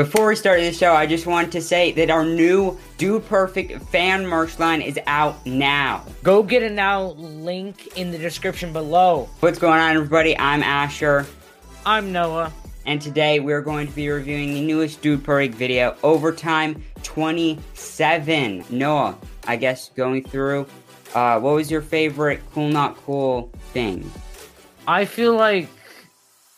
Before we start the show, I just want to say that our new Dude Perfect fan merch line is out now. Go get it now. Link in the description below. What's going on, everybody? I'm Asher, I'm Noah. and today we're going to be reviewing the newest Dude Perfect video, Overtime 27. Noah, I guess going through, uh, what was your favorite cool, not cool thing? I feel like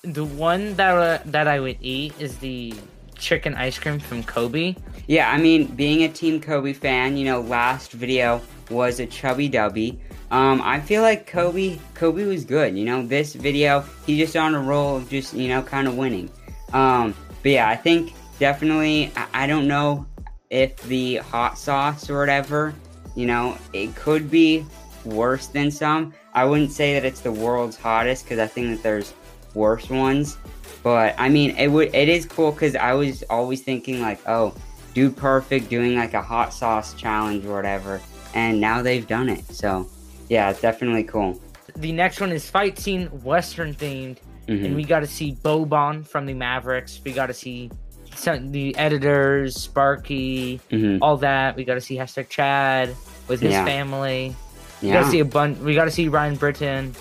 the one that uh, that I would eat is the chicken ice cream from Coby. Yeah, I mean, being a Team Coby fan, you know, last video was a chubby dubby. Um, I feel like Coby, Coby was good. You know, this video, he just on a roll of just, you know, kind of winning. Um, but yeah, I think definitely, I, I don't know if the hot sauce or whatever, you know, it could be worse than some. I wouldn't say that it's the world's hottest because I think that there's worse ones. But I mean, it would it is cool because I was always thinking like, oh, Dude Perfect doing like a hot sauce challenge or whatever, and now they've done it. So yeah, it's definitely cool. The next one is fight scene, Western themed, Mhm. and we got to see Boban from the Mavericks. We got to see some, the editors, Sparky, Mhm. all that. We got to see hashtag Chad with his Yeah. family. We got to see a bunch. We got to see Ryan Britton.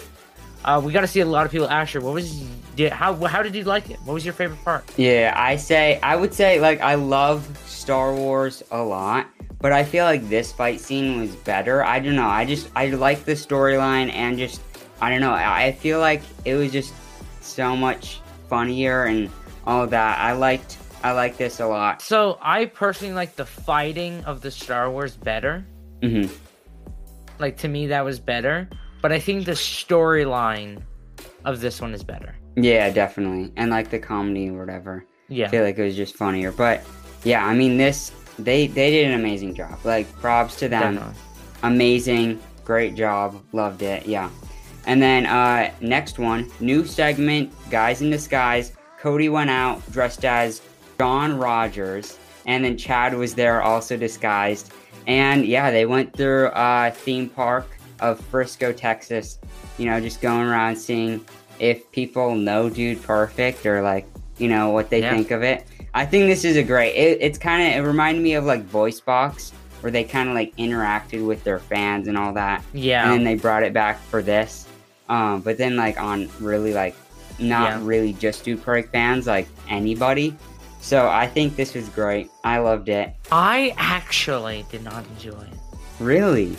Uh, we got to see a lot of people. Asher, what was did, how how did you like it? What was your favorite part? Yeah, I say I would say like I love Star Wars a lot, but I feel like this fight scene was better. I don't know. I just I like the storyline and just I don't know. I feel like it was just so much funnier and all that. I liked I like this a lot. So I personally like the fighting of the Star Wars better. hmm Like to me, that was better. But I think the storyline of this one is better. Yeah, definitely. And like the comedy or whatever. Yeah. I feel like it was just funnier. But yeah, I mean this they they did an amazing job. Like props to them. Definitely. amazing great job loved it yeah and then uh next one new segment guys in disguise cody went out dressed as john rogers and then chad was there also disguised and yeah they went through uh theme park of frisco texas you know just going around seeing if people know dude perfect or like you know what they Yeah. think of it i think this is a great it, it's kind of it reminded me of like voice box where they kind of like interacted with their fans and all that Yeah. and then they brought it back for this um but then like on really like not Yeah. really just Dude Perfect fans like anybody so i think this was great i loved it I actually did not enjoy it. really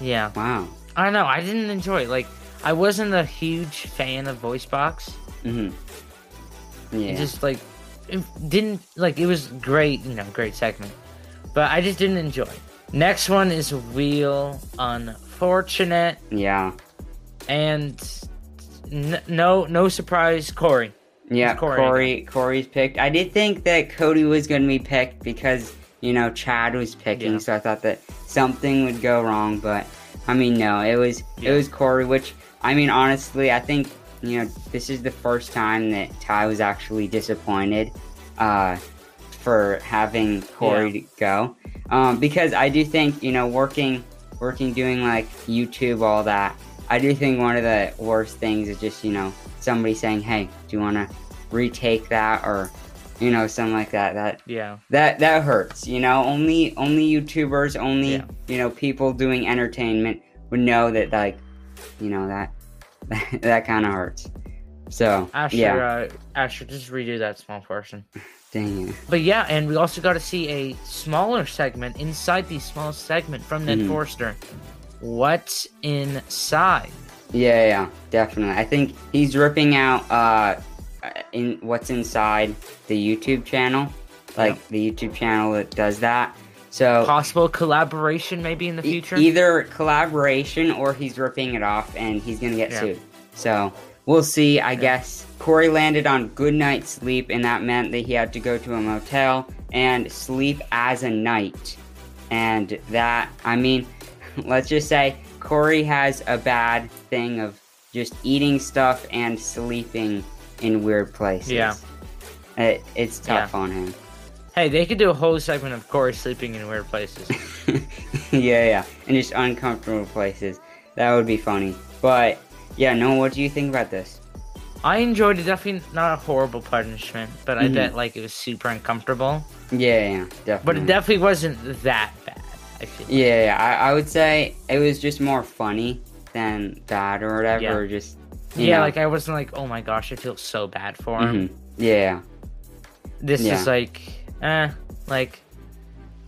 Yeah. wow I know. I didn't enjoy it. Like, I wasn't a huge fan of Voice Box. hmm yeah It just, like, it didn't, like, it was great, you know, great segment. But I just didn't enjoy it. Next one is Wheel Unfortunate. yeah And n- no, no surprise, Cory. yeah Cory cory cory's picked i did think that cody was going to be picked because you know chad was picking Yeah. so i thought that something would go wrong but i mean no it was Yeah. it was cory which i mean honestly i think you know this is the first time that ty was actually disappointed uh for having cory to go um because i do think you know working working doing like youtube all that i do think one of the worst things is just you know somebody saying hey do you want to retake that or you know something like that that Yeah. that that hurts you know only only youtubers only Yeah. you know people doing entertainment would know that like you know that that kind of hurts so Asher, yeah uh, Asher, just redo that small portion. dang it But yeah, and we also got to see a smaller segment inside the small segment from Ned Mhm. Forster. What's inside? Yeah, yeah, definitely. I think he's ripping out uh in what's inside the YouTube channel, like the YouTube channel that does that. So Possible collaboration maybe in the e- future? either collaboration or he's ripping it off and he's gonna get Yeah. sued. So we'll see. I guess Cory landed on good night sleep, and that meant that he had to go to a motel and sleep as a knight. And that, I mean, let's just say Cory has a bad thing of just eating stuff and sleeping in weird places. Yeah. It, it's tough Yeah. on him. Hey, they could do a whole segment of Cory sleeping in weird places. yeah, yeah. And just uncomfortable places. That would be funny. But, yeah, no, what do you think about this? I enjoyed it. Definitely not a horrible punishment, but I Mhm. bet like it was super uncomfortable. Yeah, yeah, definitely. But it definitely wasn't that bad. I feel. Yeah, yeah. I, I would say it was just more funny than bad or whatever. Yeah. Or just Yeah, know. like I wasn't like, oh my gosh, I feel so bad for him. Mhm. Yeah, This Yeah. is like, eh, like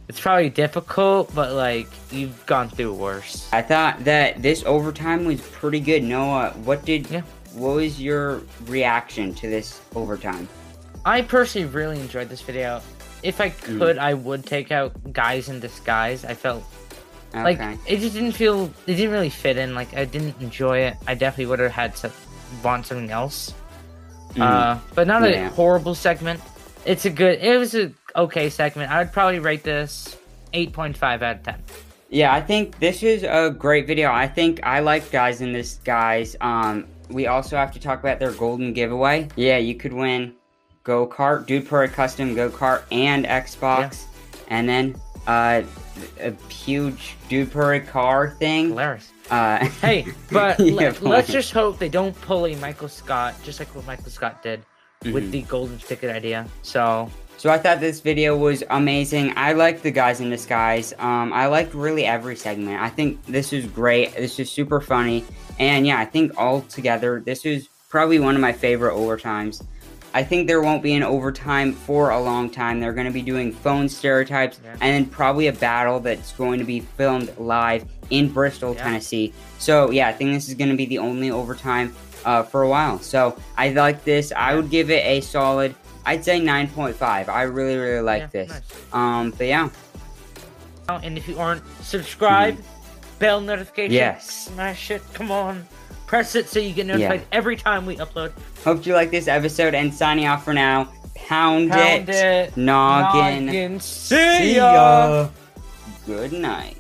it's probably difficult, but like you've gone through worse. I thought that this overtime was pretty good. Noah, what did? Yeah. What was your reaction to this overtime? I personally really enjoyed this video. If I Mm. could, I would take out guys in disguise. I felt Okay. like it just didn't feel it didn't really fit in. Like I didn't enjoy it. I definitely would have had to want something else. Mhm. Uh, but not Yeah. a horrible segment. It's a good. It was a okay segment. I would probably rate this eight point five out of ten. Yeah, I think this is a great video. I think I like guys in this guys. Um, we also have to talk about their golden giveaway. Yeah, you could win go kart, Dude Pro Custom go kart, and Xbox, and then uh, a huge Parade car thing. Hilarious. Uh, Hey, but Yeah, let, let's just hope they don't pull a Michael Scott, just like what Michael Scott did with Mhm. the golden ticket idea. So So I thought this video was amazing. I liked the guys in disguise. Um, I liked really every segment. I think this is great. This is super funny, and yeah, I think all together this is probably one of my favorite overtimes. I think there won't be an overtime for a long time. They're going to be doing phone stereotypes Yeah. and then probably a battle that's going to be filmed live in Bristol, Yeah. Tennessee. So yeah, I think this is going to be the only overtime uh, for a while. So I like this. I would give it a solid. I'd say 9.5. I really, really like yeah, this. nice. Um, but yeah, And if you aren't subscribed, bell notification, Yes. smash it. Come on, press it so you get notified every time we upload. hope you like this episode. And signing off for now. Pound, Pound it, it, noggin. noggin. See ya. Good night.